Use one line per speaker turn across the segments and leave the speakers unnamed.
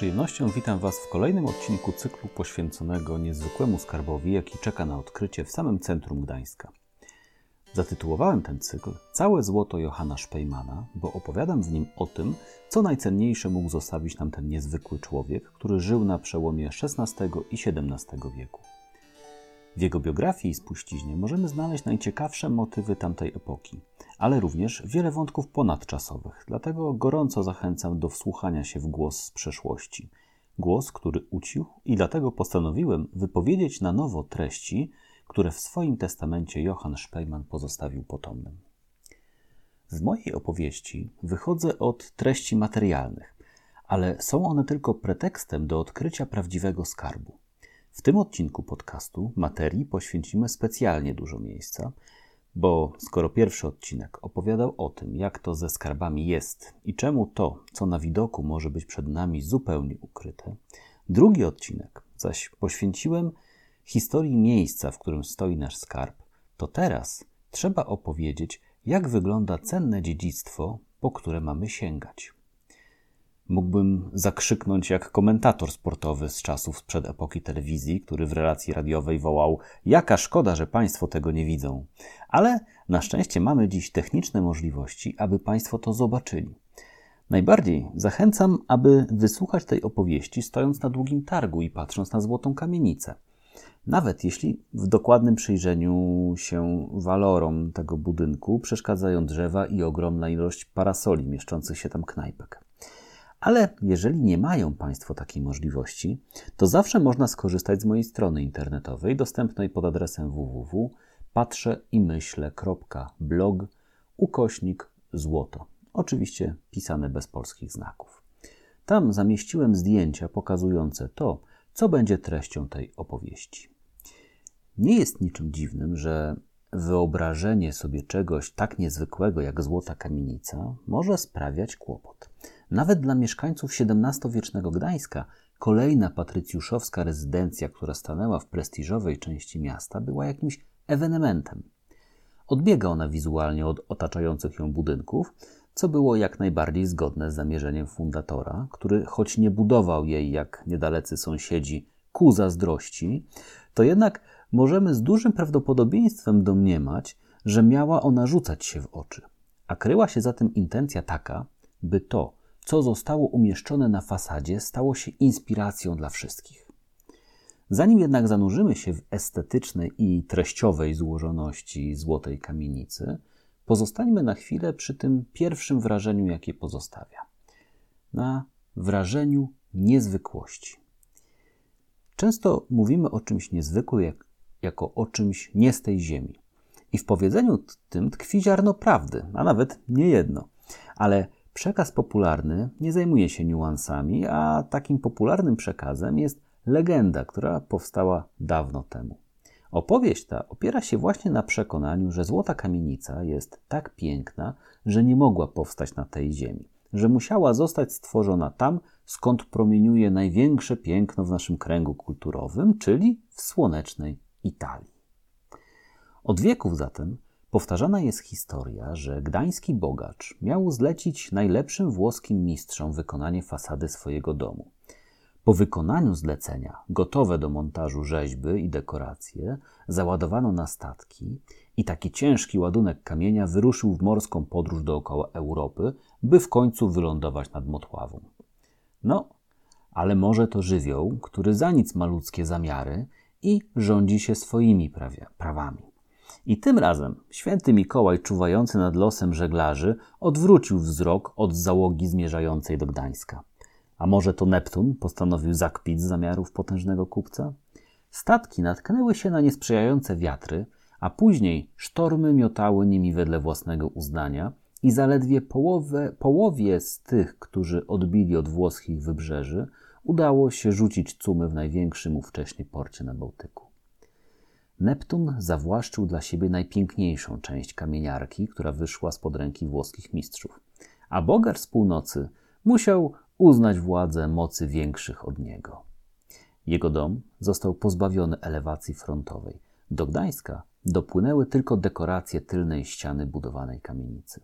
przyjemnością witam Was w kolejnym odcinku cyklu poświęconego niezwykłemu skarbowi, jaki czeka na odkrycie w samym centrum Gdańska. Zatytułowałem ten cykl Całe złoto Johanna Szpejmana, bo opowiadam w nim o tym, co najcenniejsze mógł zostawić nam ten niezwykły człowiek, który żył na przełomie XVI i XVII wieku. W jego biografii i spuściźnie możemy znaleźć najciekawsze motywy tamtej epoki, ale również wiele wątków ponadczasowych, dlatego gorąco zachęcam do wsłuchania się w głos z przeszłości. Głos, który ucichł i dlatego postanowiłem wypowiedzieć na nowo treści, które w swoim testamencie Johann Szpejman pozostawił potomnym. W mojej opowieści wychodzę od treści materialnych, ale są one tylko pretekstem do odkrycia prawdziwego skarbu. W tym odcinku podcastu materii poświęcimy specjalnie dużo miejsca, bo skoro pierwszy odcinek opowiadał o tym, jak to ze skarbami jest i czemu to, co na widoku może być przed nami zupełnie ukryte, drugi odcinek zaś poświęciłem historii miejsca, w którym stoi nasz skarb, to teraz trzeba opowiedzieć, jak wygląda cenne dziedzictwo, po które mamy sięgać. Mógłbym zakrzyknąć jak komentator sportowy z czasów sprzed epoki telewizji, który w relacji radiowej wołał: Jaka szkoda, że Państwo tego nie widzą. Ale na szczęście mamy dziś techniczne możliwości, aby Państwo to zobaczyli. Najbardziej zachęcam, aby wysłuchać tej opowieści stojąc na długim targu i patrząc na złotą kamienicę. Nawet jeśli w dokładnym przyjrzeniu się walorom tego budynku przeszkadzają drzewa i ogromna ilość parasoli mieszczących się tam knajpek. Ale jeżeli nie mają Państwo takiej możliwości, to zawsze można skorzystać z mojej strony internetowej dostępnej pod adresem www.patrzeimyśle.blog ukośnik złoto. Oczywiście pisane bez polskich znaków. Tam zamieściłem zdjęcia pokazujące to, co będzie treścią tej opowieści. Nie jest niczym dziwnym, że wyobrażenie sobie czegoś tak niezwykłego jak złota kamienica może sprawiać kłopot. Nawet dla mieszkańców XVII-wiecznego Gdańska kolejna patrycjuszowska rezydencja, która stanęła w prestiżowej części miasta, była jakimś ewenementem. Odbiega ona wizualnie od otaczających ją budynków, co było jak najbardziej zgodne z zamierzeniem fundatora, który choć nie budował jej jak niedalecy sąsiedzi ku zazdrości, to jednak możemy z dużym prawdopodobieństwem domniemać, że miała ona rzucać się w oczy. A kryła się za tym intencja taka, by to, co zostało umieszczone na fasadzie, stało się inspiracją dla wszystkich. Zanim jednak zanurzymy się w estetycznej i treściowej złożoności złotej kamienicy, pozostańmy na chwilę przy tym pierwszym wrażeniu, jakie pozostawia. Na wrażeniu niezwykłości. Często mówimy o czymś niezwykłym jak, jako o czymś nie z tej ziemi. I w powiedzeniu tym tkwi ziarno prawdy, a nawet nie jedno. Ale Przekaz popularny nie zajmuje się niuansami, a takim popularnym przekazem jest legenda, która powstała dawno temu. Opowieść ta opiera się właśnie na przekonaniu, że złota kamienica jest tak piękna, że nie mogła powstać na tej ziemi, że musiała zostać stworzona tam, skąd promieniuje największe piękno w naszym kręgu kulturowym, czyli w słonecznej Italii. Od wieków zatem Powtarzana jest historia, że gdański bogacz miał zlecić najlepszym włoskim mistrzom wykonanie fasady swojego domu. Po wykonaniu zlecenia, gotowe do montażu rzeźby i dekoracje, załadowano na statki i taki ciężki ładunek kamienia wyruszył w morską podróż dookoła Europy, by w końcu wylądować nad Motławą. No, ale może to żywioł, który za nic ma ludzkie zamiary i rządzi się swoimi prawami. I tym razem święty Mikołaj, czuwający nad losem żeglarzy, odwrócił wzrok od załogi zmierzającej do Gdańska. A może to Neptun postanowił zakpić zamiarów potężnego kupca? Statki natknęły się na niesprzyjające wiatry, a później sztormy miotały nimi wedle własnego uznania i zaledwie połowę, połowie z tych, którzy odbili od włoskich wybrzeży, udało się rzucić cumy w największym ówcześnie porcie na Bałtyku. Neptun zawłaszczył dla siebie najpiękniejszą część kamieniarki, która wyszła spod ręki włoskich mistrzów, a bogar z północy musiał uznać władzę mocy większych od niego. Jego dom został pozbawiony elewacji frontowej. Do Gdańska dopłynęły tylko dekoracje tylnej ściany budowanej kamienicy.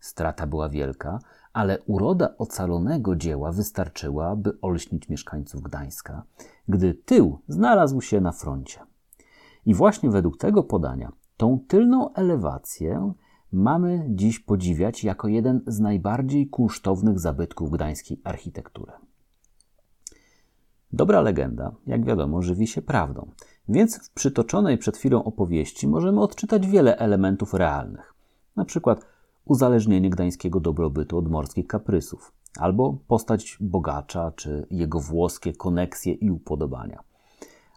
Strata była wielka, ale uroda ocalonego dzieła wystarczyła, by olśnić mieszkańców Gdańska, gdy tył znalazł się na froncie. I właśnie według tego podania, tą tylną elewację mamy dziś podziwiać jako jeden z najbardziej kunsztownych zabytków gdańskiej architektury. Dobra legenda, jak wiadomo, żywi się prawdą, więc w przytoczonej przed chwilą opowieści możemy odczytać wiele elementów realnych. Na przykład uzależnienie gdańskiego dobrobytu od morskich kaprysów, albo postać bogacza, czy jego włoskie koneksje i upodobania.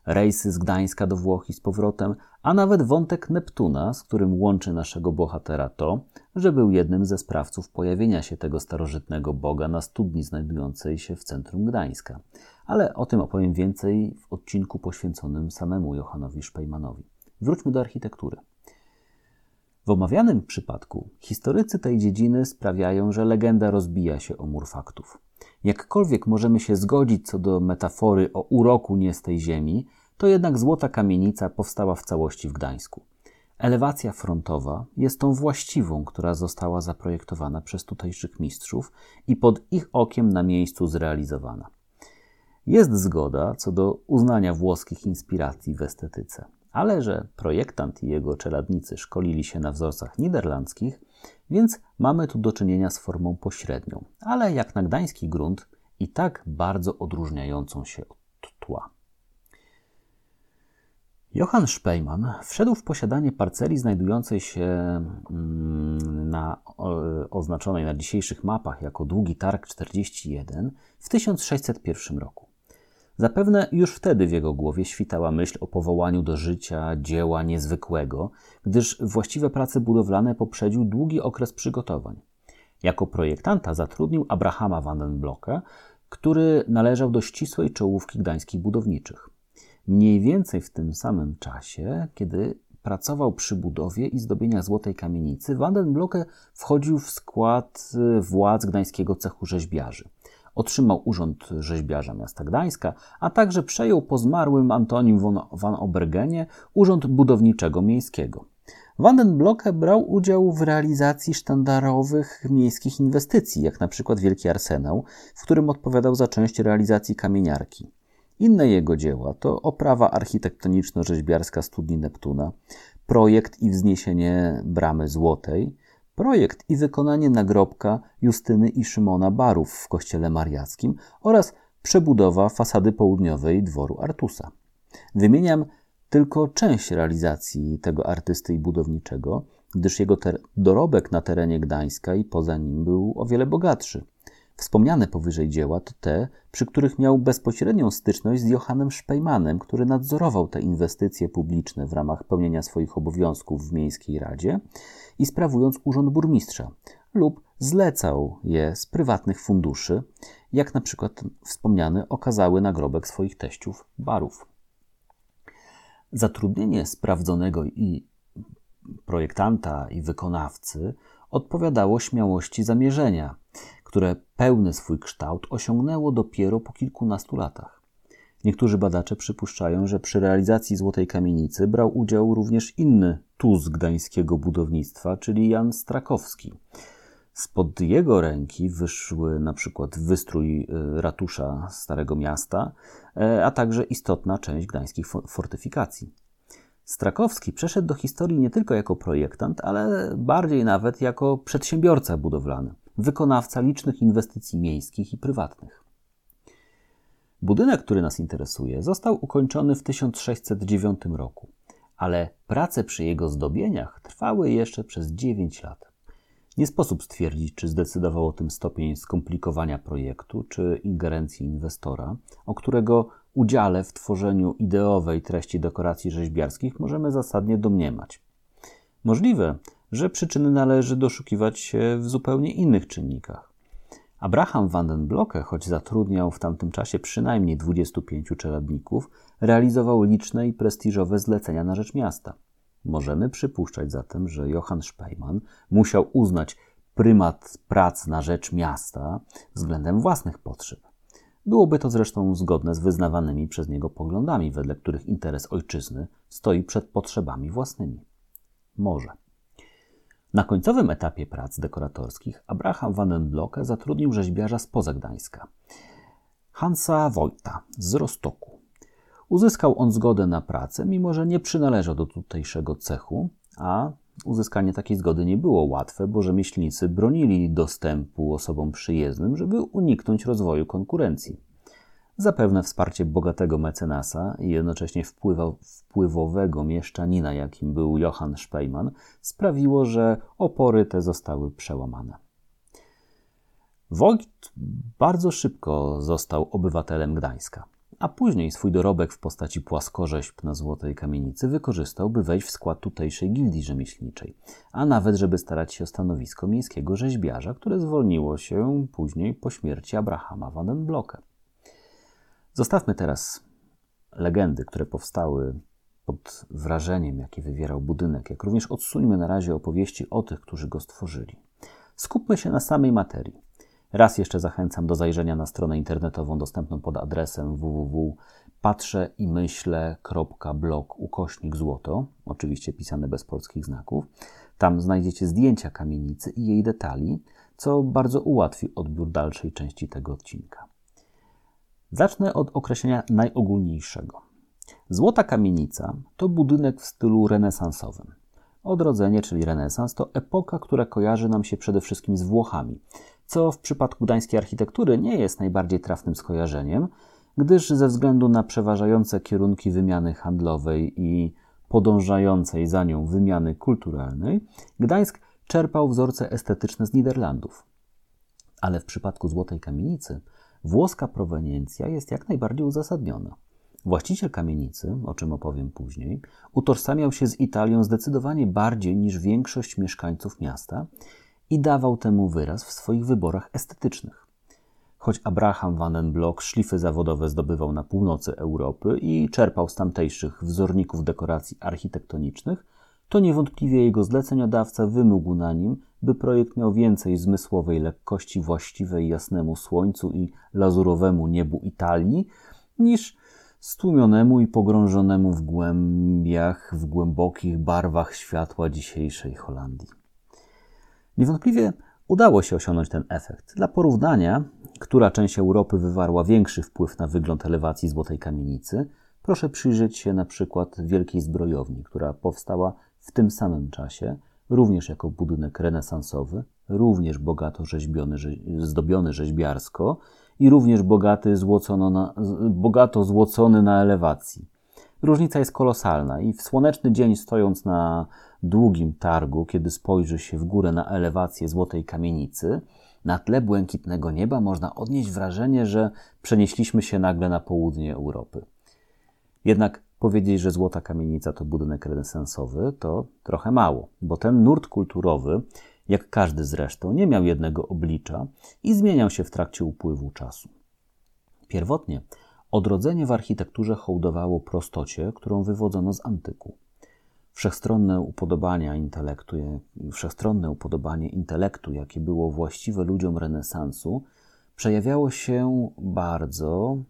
Rejsy z Gdańska do Włoch i z powrotem, a nawet wątek Neptuna, z którym łączy naszego bohatera to, że był jednym ze sprawców pojawienia się tego starożytnego boga na studni znajdującej się w centrum Gdańska. Ale o tym opowiem więcej w odcinku poświęconym samemu Johanowi Szpejmanowi. Wróćmy do architektury. W omawianym przypadku historycy tej dziedziny sprawiają, że legenda rozbija się o mur faktów. Jakkolwiek możemy się zgodzić co do metafory o uroku nie z tej ziemi, to jednak złota kamienica powstała w całości w Gdańsku. Elewacja frontowa jest tą właściwą, która została zaprojektowana przez tutejszych mistrzów i pod ich okiem na miejscu zrealizowana. Jest zgoda co do uznania włoskich inspiracji w estetyce ale że projektant i jego czeladnicy szkolili się na wzorcach niderlandzkich, więc mamy tu do czynienia z formą pośrednią, ale jak na gdański grunt i tak bardzo odróżniającą się od tła. Johann Speyman wszedł w posiadanie parceli znajdującej się mm, na oznaczonej na dzisiejszych mapach jako Długi Targ 41 w 1601 roku. Zapewne już wtedy w jego głowie świtała myśl o powołaniu do życia dzieła niezwykłego, gdyż właściwe prace budowlane poprzedził długi okres przygotowań. Jako projektanta zatrudnił Abrahama Vandenblocke, który należał do ścisłej czołówki gdańskich budowniczych. Mniej więcej w tym samym czasie, kiedy pracował przy budowie i zdobieniach Złotej Kamienicy, Vandenblocke wchodził w skład władz gdańskiego cechu rzeźbiarzy – Otrzymał urząd rzeźbiarza miasta Gdańska, a także przejął po zmarłym Antonim van Obergenie urząd budowniczego miejskiego. Vandenblocke brał udział w realizacji sztandarowych miejskich inwestycji, jak na przykład Wielki Arsenał, w którym odpowiadał za część realizacji kamieniarki. Inne jego dzieła to oprawa architektoniczno-rzeźbiarska studni Neptuna, projekt i wzniesienie bramy złotej, projekt i wykonanie nagrobka Justyny i Szymona Barów w kościele mariackim oraz przebudowa fasady południowej dworu Artusa. Wymieniam tylko część realizacji tego artysty i budowniczego, gdyż jego dorobek na terenie Gdańska i poza nim był o wiele bogatszy. Wspomniane powyżej dzieła to te, przy których miał bezpośrednią styczność z Johannem Szpejmanem, który nadzorował te inwestycje publiczne w ramach pełnienia swoich obowiązków w Miejskiej Radzie i sprawując urząd burmistrza, lub zlecał je z prywatnych funduszy, jak na przykład wspomniany okazały nagrobek swoich teściów barów. Zatrudnienie sprawdzonego i projektanta i wykonawcy odpowiadało śmiałości zamierzenia, które pełny swój kształt osiągnęło dopiero po kilkunastu latach. Niektórzy badacze przypuszczają, że przy realizacji Złotej Kamienicy brał udział również inny tuz gdańskiego budownictwa, czyli Jan Strakowski. Spod jego ręki wyszły na przykład wystrój y, ratusza Starego Miasta, e, a także istotna część gdańskich fortyfikacji. Strakowski przeszedł do historii nie tylko jako projektant, ale bardziej nawet jako przedsiębiorca budowlany, wykonawca licznych inwestycji miejskich i prywatnych. Budynek, który nas interesuje, został ukończony w 1609 roku, ale prace przy jego zdobieniach trwały jeszcze przez 9 lat. Nie sposób stwierdzić, czy zdecydował o tym stopień skomplikowania projektu, czy ingerencji inwestora, o którego udziale w tworzeniu ideowej treści dekoracji rzeźbiarskich możemy zasadnie domniemać. Możliwe, że przyczyny należy doszukiwać się w zupełnie innych czynnikach. Abraham van den Blocke, choć zatrudniał w tamtym czasie przynajmniej 25 czeladników, realizował liczne i prestiżowe zlecenia na rzecz miasta. Możemy przypuszczać zatem, że Johann Speyman musiał uznać prymat prac na rzecz miasta względem własnych potrzeb. Byłoby to zresztą zgodne z wyznawanymi przez niego poglądami, wedle których interes ojczyzny stoi przed potrzebami własnymi. Może. Na końcowym etapie prac dekoratorskich Abraham van Blocke zatrudnił rzeźbiarza spoza Gdańska, Hansa Wojta z Rostoku. Uzyskał on zgodę na pracę, mimo że nie przynależał do tutejszego cechu, a uzyskanie takiej zgody nie było łatwe, bo rzemieślnicy bronili dostępu osobom przyjezdnym, żeby uniknąć rozwoju konkurencji. Zapewne wsparcie bogatego mecenasa i jednocześnie wpływowego mieszczanina, jakim był Johann Speyman, sprawiło, że opory te zostały przełamane. Wojt bardzo szybko został obywatelem Gdańska, a później swój dorobek w postaci płaskorzeźb na złotej kamienicy wykorzystał, by wejść w skład tutejszej gildii rzemieślniczej, a nawet żeby starać się o stanowisko miejskiego rzeźbiarza, które zwolniło się później po śmierci Abrahama van den Blocke. Zostawmy teraz legendy, które powstały pod wrażeniem, jakie wywierał budynek, jak również odsuńmy na razie opowieści o tych, którzy go stworzyli. Skupmy się na samej materii. Raz jeszcze zachęcam do zajrzenia na stronę internetową dostępną pod adresem www.patrzeimyśle.blog ukośnik złoto, oczywiście pisane bez polskich znaków. Tam znajdziecie zdjęcia kamienicy i jej detali, co bardzo ułatwi odbiór dalszej części tego odcinka. Zacznę od określenia najogólniejszego. Złota kamienica to budynek w stylu renesansowym. Odrodzenie, czyli renesans, to epoka, która kojarzy nam się przede wszystkim z Włochami, co w przypadku gdańskiej architektury nie jest najbardziej trafnym skojarzeniem, gdyż ze względu na przeważające kierunki wymiany handlowej i podążającej za nią wymiany kulturalnej, Gdańsk czerpał wzorce estetyczne z Niderlandów. Ale w przypadku Złotej Kamienicy włoska proweniencja jest jak najbardziej uzasadniona. Właściciel kamienicy, o czym opowiem później, utożsamiał się z Italią zdecydowanie bardziej niż większość mieszkańców miasta i dawał temu wyraz w swoich wyborach estetycznych. Choć Abraham van den Block szlify zawodowe zdobywał na północy Europy i czerpał z tamtejszych wzorników dekoracji architektonicznych, to niewątpliwie jego zleceniodawca wymógł na nim, by projekt miał więcej zmysłowej lekkości właściwej jasnemu słońcu i lazurowemu niebu Italii, niż stłumionemu i pogrążonemu w głębiach, w głębokich barwach światła dzisiejszej Holandii. Niewątpliwie udało się osiągnąć ten efekt. Dla porównania, która część Europy wywarła większy wpływ na wygląd elewacji Złotej Kamienicy, proszę przyjrzeć się na przykład Wielkiej Zbrojowni, która powstała w tym samym czasie, również jako budynek renesansowy, również bogato rzeźbiony, zdobiony rzeźbiarsko i również bogaty, złocono na, bogato złocony na elewacji. Różnica jest kolosalna i w słoneczny dzień stojąc na długim targu, kiedy spojrzy się w górę na elewację złotej kamienicy, na tle błękitnego nieba można odnieść wrażenie, że przenieśliśmy się nagle na południe Europy. Jednak powiedzieć, że Złota Kamienica to budynek renesansowy, to trochę mało, bo ten nurt kulturowy, jak każdy zresztą, nie miał jednego oblicza i zmieniał się w trakcie upływu czasu. Pierwotnie odrodzenie w architekturze hołdowało prostocie, którą wywodzono z antyku. Wszechstronne upodobania intelektu, wszechstronne upodobanie intelektu, jakie było właściwe ludziom renesansu, przejawiało się bardzo e,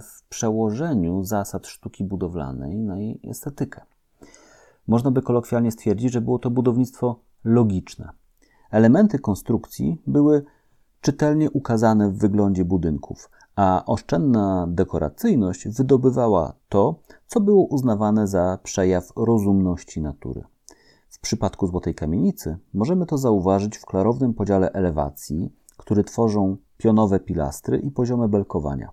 w przełożeniu zasad sztuki budowlanej na jej estetykę. Można by kolokwialnie stwierdzić, że było to budownictwo logiczne. Elementy konstrukcji były czytelnie ukazane w wyglądzie budynków, a oszczędna dekoracyjność wydobywała to, co było uznawane za przejaw rozumności natury. W przypadku Złotej Kamienicy możemy to zauważyć w klarownym podziale elewacji, który tworzą pionowe pilastry i poziome belkowania.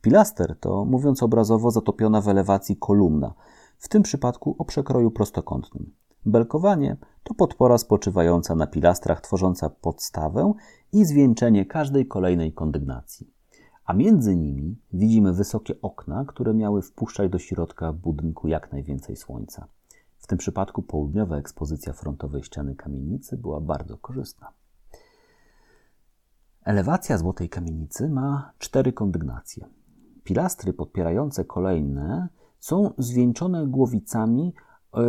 Pilaster to, mówiąc obrazowo, zatopiona w elewacji kolumna, w tym przypadku o przekroju prostokątnym. Belkowanie to podpora spoczywająca na pilastrach, tworząca podstawę i zwieńczenie każdej kolejnej kondygnacji. A między nimi widzimy wysokie okna, które miały wpuszczać do środka budynku jak najwięcej słońca. W tym przypadku południowa ekspozycja frontowej ściany kamienicy była bardzo korzystna. Elewacja Złotej Kamienicy ma cztery kondygnacje. Pilastry podpierające kolejne są zwieńczone głowicami, yy,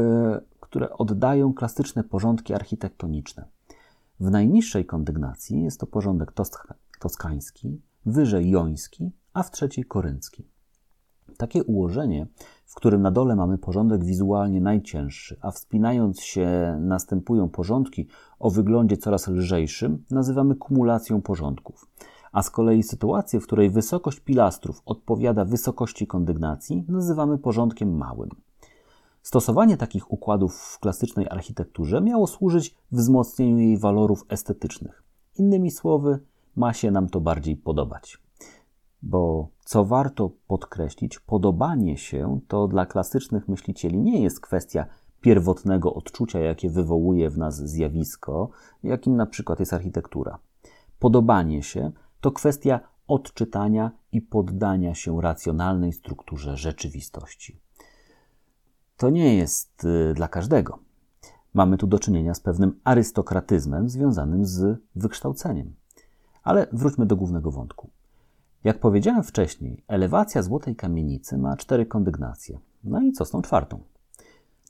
które oddają klasyczne porządki architektoniczne. W najniższej kondygnacji jest to porządek toskański, wyżej joński, a w trzeciej koryncki. Takie ułożenie, w którym na dole mamy porządek wizualnie najcięższy, a wspinając się następują porządki o wyglądzie coraz lżejszym, nazywamy kumulacją porządków. A z kolei sytuację, w której wysokość pilastrów odpowiada wysokości kondygnacji, nazywamy porządkiem małym. Stosowanie takich układów w klasycznej architekturze miało służyć wzmocnieniu jej walorów estetycznych. Innymi słowy, ma się nam to bardziej podobać. Bo co warto podkreślić, podobanie się to dla klasycznych myślicieli nie jest kwestia pierwotnego odczucia, jakie wywołuje w nas zjawisko, jakim na przykład jest architektura. Podobanie się to kwestia odczytania i poddania się racjonalnej strukturze rzeczywistości. To nie jest y, dla każdego. Mamy tu do czynienia z pewnym arystokratyzmem związanym z wykształceniem. Ale wróćmy do głównego wątku. Jak powiedziałem wcześniej, elewacja złotej kamienicy ma cztery kondygnacje. No i co z tą czwartą?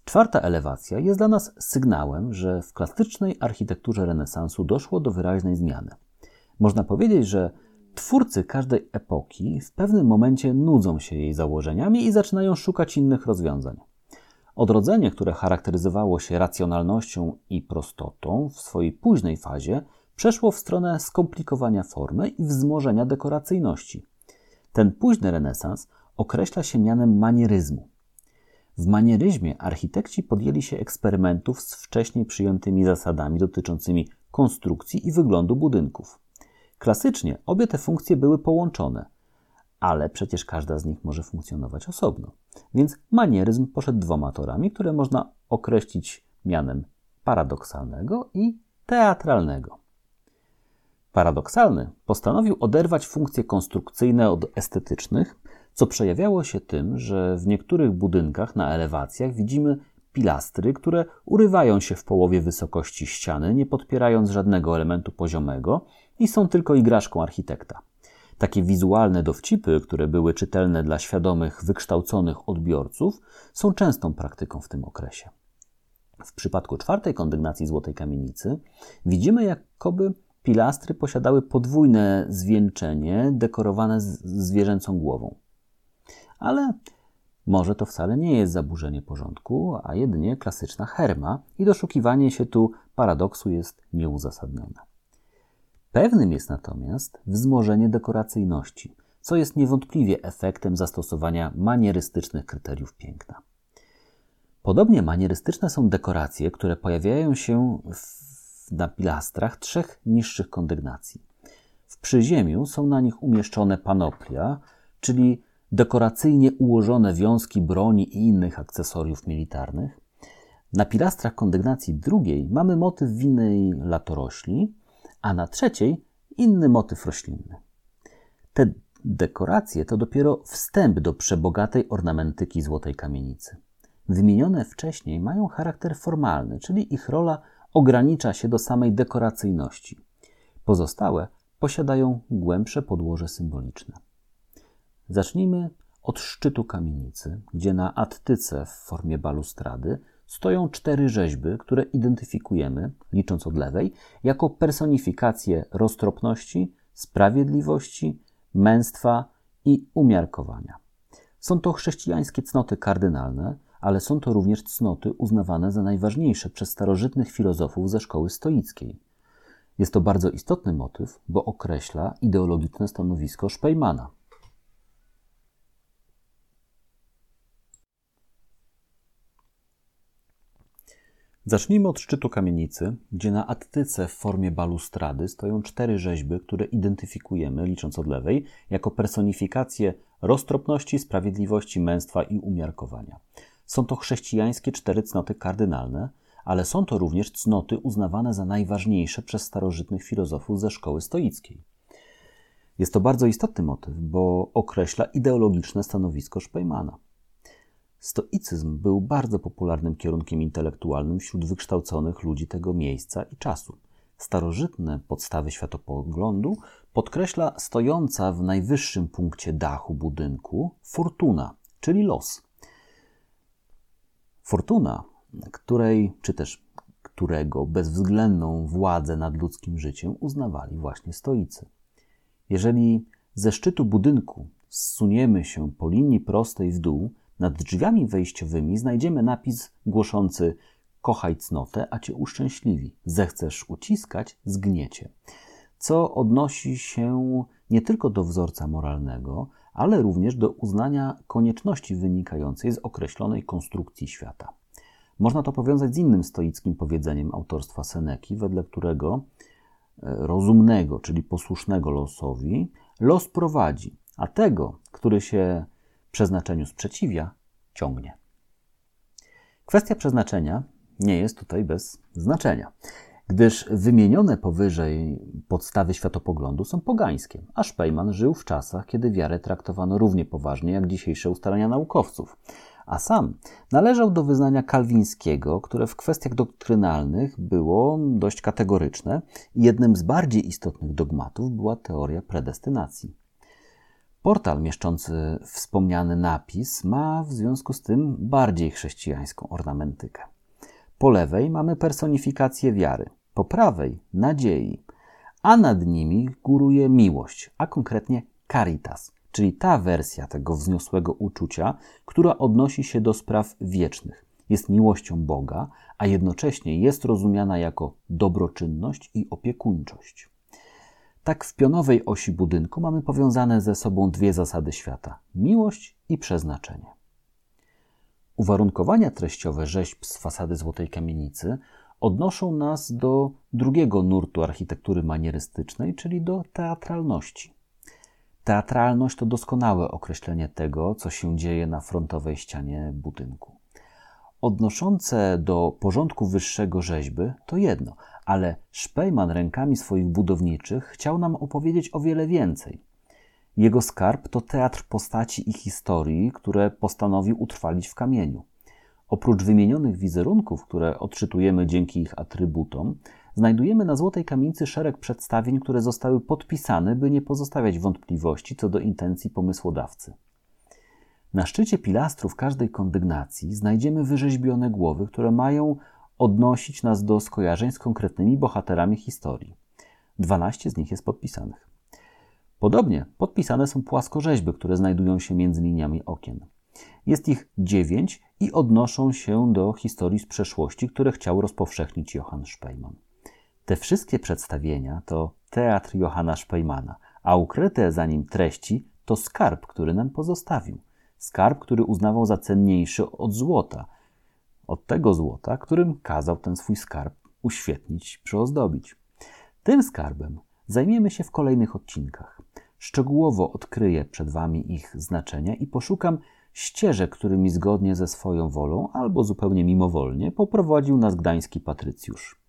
Czwarta elewacja jest dla nas sygnałem, że w klasycznej architekturze renesansu doszło do wyraźnej zmiany. Można powiedzieć, że twórcy każdej epoki w pewnym momencie nudzą się jej założeniami i zaczynają szukać innych rozwiązań. Odrodzenie, które charakteryzowało się racjonalnością i prostotą w swojej późnej fazie, przeszło w stronę skomplikowania formy i wzmożenia dekoracyjności. Ten późny renesans określa się mianem manieryzmu. W manieryzmie architekci podjęli się eksperymentów z wcześniej przyjętymi zasadami dotyczącymi konstrukcji i wyglądu budynków. Klasycznie obie te funkcje były połączone, ale przecież każda z nich może funkcjonować osobno. Więc manieryzm poszedł dwoma torami, które można określić mianem paradoksalnego i teatralnego. Paradoksalny postanowił oderwać funkcje konstrukcyjne od estetycznych, co przejawiało się tym, że w niektórych budynkach na elewacjach widzimy pilastry, które urywają się w połowie wysokości ściany, nie podpierając żadnego elementu poziomego i są tylko igraszką architekta. Takie wizualne dowcipy, które były czytelne dla świadomych, wykształconych odbiorców, są częstą praktyką w tym okresie. W przypadku czwartej kondygnacji Złotej Kamienicy widzimy, jakoby pilastry posiadały podwójne zwieńczenie dekorowane zwierzęcą głową. Ale może to wcale nie jest zaburzenie porządku, a jedynie klasyczna herma i doszukiwanie się tu paradoksu jest nieuzasadnione. Pewnym jest natomiast wzmożenie dekoracyjności, co jest niewątpliwie efektem zastosowania manierystycznych kryteriów piękna. Podobnie manierystyczne są dekoracje, które pojawiają się w, na pilastrach trzech niższych kondygnacji. W przyziemiu są na nich umieszczone panoplia, czyli dekoracyjnie ułożone wiązki broni i innych akcesoriów militarnych. Na pilastrach kondygnacji drugiej mamy motyw winnej latorośli, a na trzeciej inny motyw roślinny. Te dekoracje to dopiero wstęp do przebogatej ornamentyki złotej kamienicy. Wymienione wcześniej mają charakter formalny, czyli ich rola ogranicza się do samej dekoracyjności. Pozostałe posiadają głębsze podłoże symboliczne. Zacznijmy od szczytu kamienicy, gdzie na attyce w formie balustrady stoją cztery rzeźby, które identyfikujemy, licząc od lewej, jako personifikacje roztropności, sprawiedliwości, męstwa i umiarkowania. Są to chrześcijańskie cnoty kardynalne, ale są to również cnoty uznawane za najważniejsze przez starożytnych filozofów ze szkoły stoickiej. Jest to bardzo istotny motyw, bo określa ideologiczne stanowisko Szpejmana. Zacznijmy od szczytu kamienicy, gdzie na attyce w formie balustrady stoją cztery rzeźby, które identyfikujemy, licząc od lewej, jako personifikacje roztropności, sprawiedliwości, męstwa i umiarkowania. Są to chrześcijańskie cztery cnoty kardynalne, ale są to również cnoty uznawane za najważniejsze przez starożytnych filozofów ze szkoły stoickiej. Jest to bardzo istotny motyw, bo określa ideologiczne stanowisko Szpejmana. Stoicyzm był bardzo popularnym kierunkiem intelektualnym wśród wykształconych ludzi tego miejsca i czasu. Starożytne podstawy światopoglądu podkreśla stojąca w najwyższym punkcie dachu budynku fortuna, czyli los. Fortuna, której, czy też którego bezwzględną władzę nad ludzkim życiem uznawali właśnie stoicy. Jeżeli ze szczytu budynku zsuniemy się po linii prostej w dół, nad drzwiami wejściowymi znajdziemy napis głoszący Kochaj cnotę, a cię uszczęśliwi. Zechcesz uciskać, zgniecie. Co odnosi się nie tylko do wzorca moralnego, ale również do uznania konieczności wynikającej z określonej konstrukcji świata. Można to powiązać z innym stoickim powiedzeniem autorstwa Seneki, wedle którego e, rozumnego, czyli posłusznego losowi, los prowadzi, a tego, który się przeznaczeniu sprzeciwia, ciągnie. Kwestia przeznaczenia nie jest tutaj bez znaczenia, gdyż wymienione powyżej podstawy światopoglądu są pogańskie, a Szpejman żył w czasach, kiedy wiarę traktowano równie poważnie jak dzisiejsze ustalenia naukowców, a sam należał do wyznania kalwińskiego, które w kwestiach doktrynalnych było dość kategoryczne i jednym z bardziej istotnych dogmatów była teoria predestynacji. Portal mieszczący wspomniany napis ma w związku z tym bardziej chrześcijańską ornamentykę. Po lewej mamy personifikację wiary, po prawej nadziei, a nad nimi góruje miłość, a konkretnie caritas, czyli ta wersja tego wzniosłego uczucia, która odnosi się do spraw wiecznych. Jest miłością Boga, a jednocześnie jest rozumiana jako dobroczynność i opiekuńczość. Tak w pionowej osi budynku mamy powiązane ze sobą dwie zasady świata: miłość i przeznaczenie. Uwarunkowania treściowe rzeźb z fasady Złotej Kamienicy odnoszą nas do drugiego nurtu architektury manierystycznej, czyli do teatralności. Teatralność to doskonałe określenie tego, co się dzieje na frontowej ścianie budynku. Odnoszące do porządku wyższego rzeźby to jedno, ale Szpejman rękami swoich budowniczych chciał nam opowiedzieć o wiele więcej. Jego skarb to teatr postaci i historii, które postanowił utrwalić w kamieniu. Oprócz wymienionych wizerunków, które odczytujemy dzięki ich atrybutom, znajdujemy na Złotej Kamienicy szereg przedstawień, które zostały podpisane, by nie pozostawiać wątpliwości co do intencji pomysłodawcy. Na szczycie pilastrów każdej kondygnacji znajdziemy wyrzeźbione głowy, które mają odnosić nas do skojarzeń z konkretnymi bohaterami historii. 12 z nich jest podpisanych. Podobnie podpisane są płaskorzeźby, które znajdują się między liniami okien. Jest ich dziewięć i odnoszą się do historii z przeszłości, które chciał rozpowszechnić Johann Szpejman. Te wszystkie przedstawienia to teatr Johanna Szpejmana, a ukryte za nim treści to skarb, który nam pozostawił. Skarb, który uznawał za cenniejszy od złota, od tego złota, którym kazał ten swój skarb uświetnić, przyozdobić. Tym skarbem zajmiemy się w kolejnych odcinkach. Szczegółowo odkryję przed Wami ich znaczenie i poszukam ścieżek, którymi zgodnie ze swoją wolą albo zupełnie mimowolnie poprowadził nas gdański patrycjusz.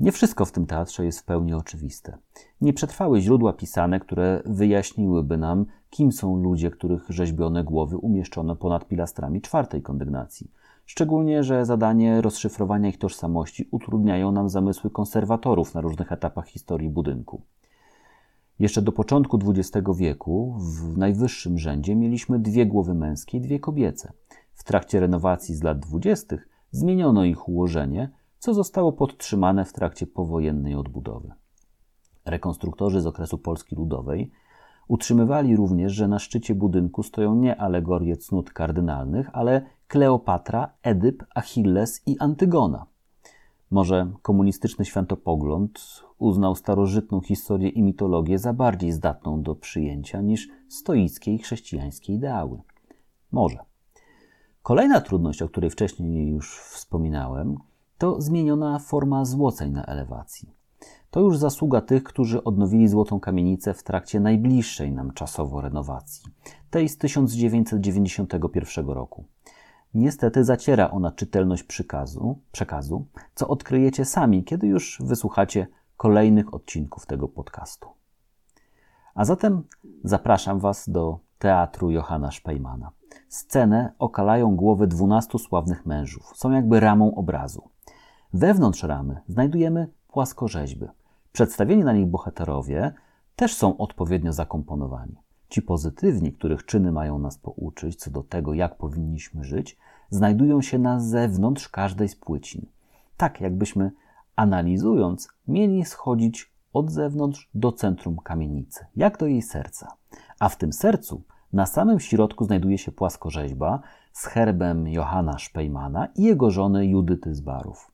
Nie wszystko w tym teatrze jest w pełni oczywiste. Nie przetrwały źródła pisane, które wyjaśniłyby nam, kim są ludzie, których rzeźbione głowy umieszczono ponad pilastrami czwartej kondygnacji. Szczególnie, że zadanie rozszyfrowania ich tożsamości utrudniają nam zamysły konserwatorów na różnych etapach historii budynku. Jeszcze do początku XX wieku w najwyższym rzędzie mieliśmy dwie głowy męskie i dwie kobiece. W trakcie renowacji z lat dwudziestych zmieniono ich ułożenie, co zostało podtrzymane w trakcie powojennej odbudowy. Rekonstruktorzy z okresu Polski Ludowej utrzymywali również, że na szczycie budynku stoją nie alegorie cnót kardynalnych, ale Kleopatra, Edyp, Achilles i Antygona. Może komunistyczny świętopogląd uznał starożytną historię i mitologię za bardziej zdatną do przyjęcia niż stoickie i chrześcijańskie ideały. Może. Kolejna trudność, o której wcześniej już wspominałem, to zmieniona forma złoceń na elewacji. To już zasługa tych, którzy odnowili złotą kamienicę w trakcie najbliższej nam czasowo renowacji, tej z 1991 roku. Niestety zaciera ona czytelność przykazu, przekazu, co odkryjecie sami, kiedy już wysłuchacie kolejnych odcinków tego podcastu. A zatem zapraszam Was do teatru Johanna Szpejmana. Scenę okalają głowy dwunastu sławnych mężów. Są jakby ramą obrazu. Wewnątrz ramy znajdujemy płaskorzeźby. Przedstawieni na nich bohaterowie też są odpowiednio zakomponowani. Ci pozytywni, których czyny mają nas pouczyć co do tego, jak powinniśmy żyć, znajdują się na zewnątrz każdej z płycin. Tak jakbyśmy, analizując, mieli schodzić od zewnątrz do centrum kamienicy, jak do jej serca. A w tym sercu na samym środku znajduje się płaskorzeźba z herbem Johanna Szpejmana i jego żony Judyty z Barów.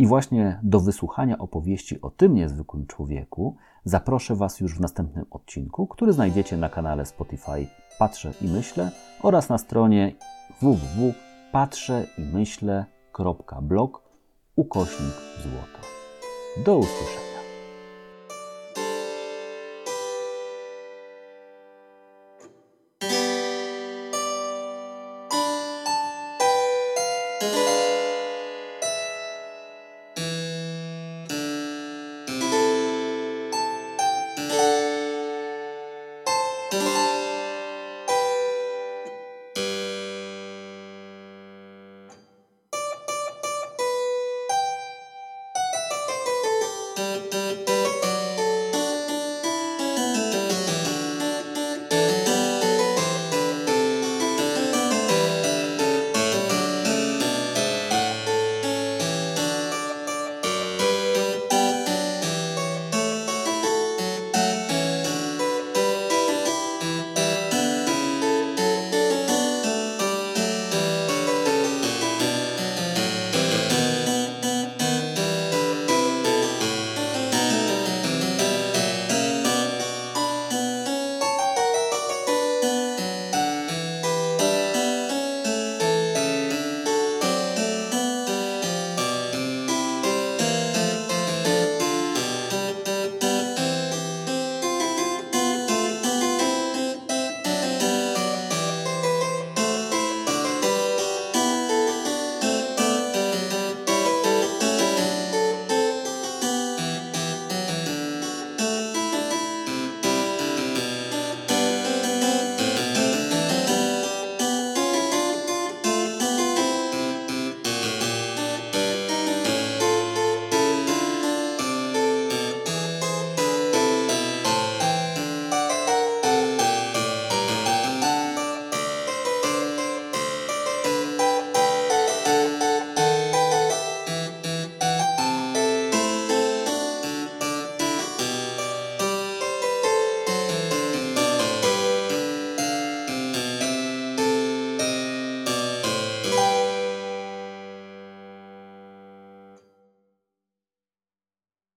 I właśnie do wysłuchania opowieści o tym niezwykłym człowieku zaproszę Was już w następnym odcinku, który znajdziecie na kanale Spotify Patrzę i Myślę oraz na stronie www.patrzeimyślę.blog ukośnik złoto. Do usłyszenia.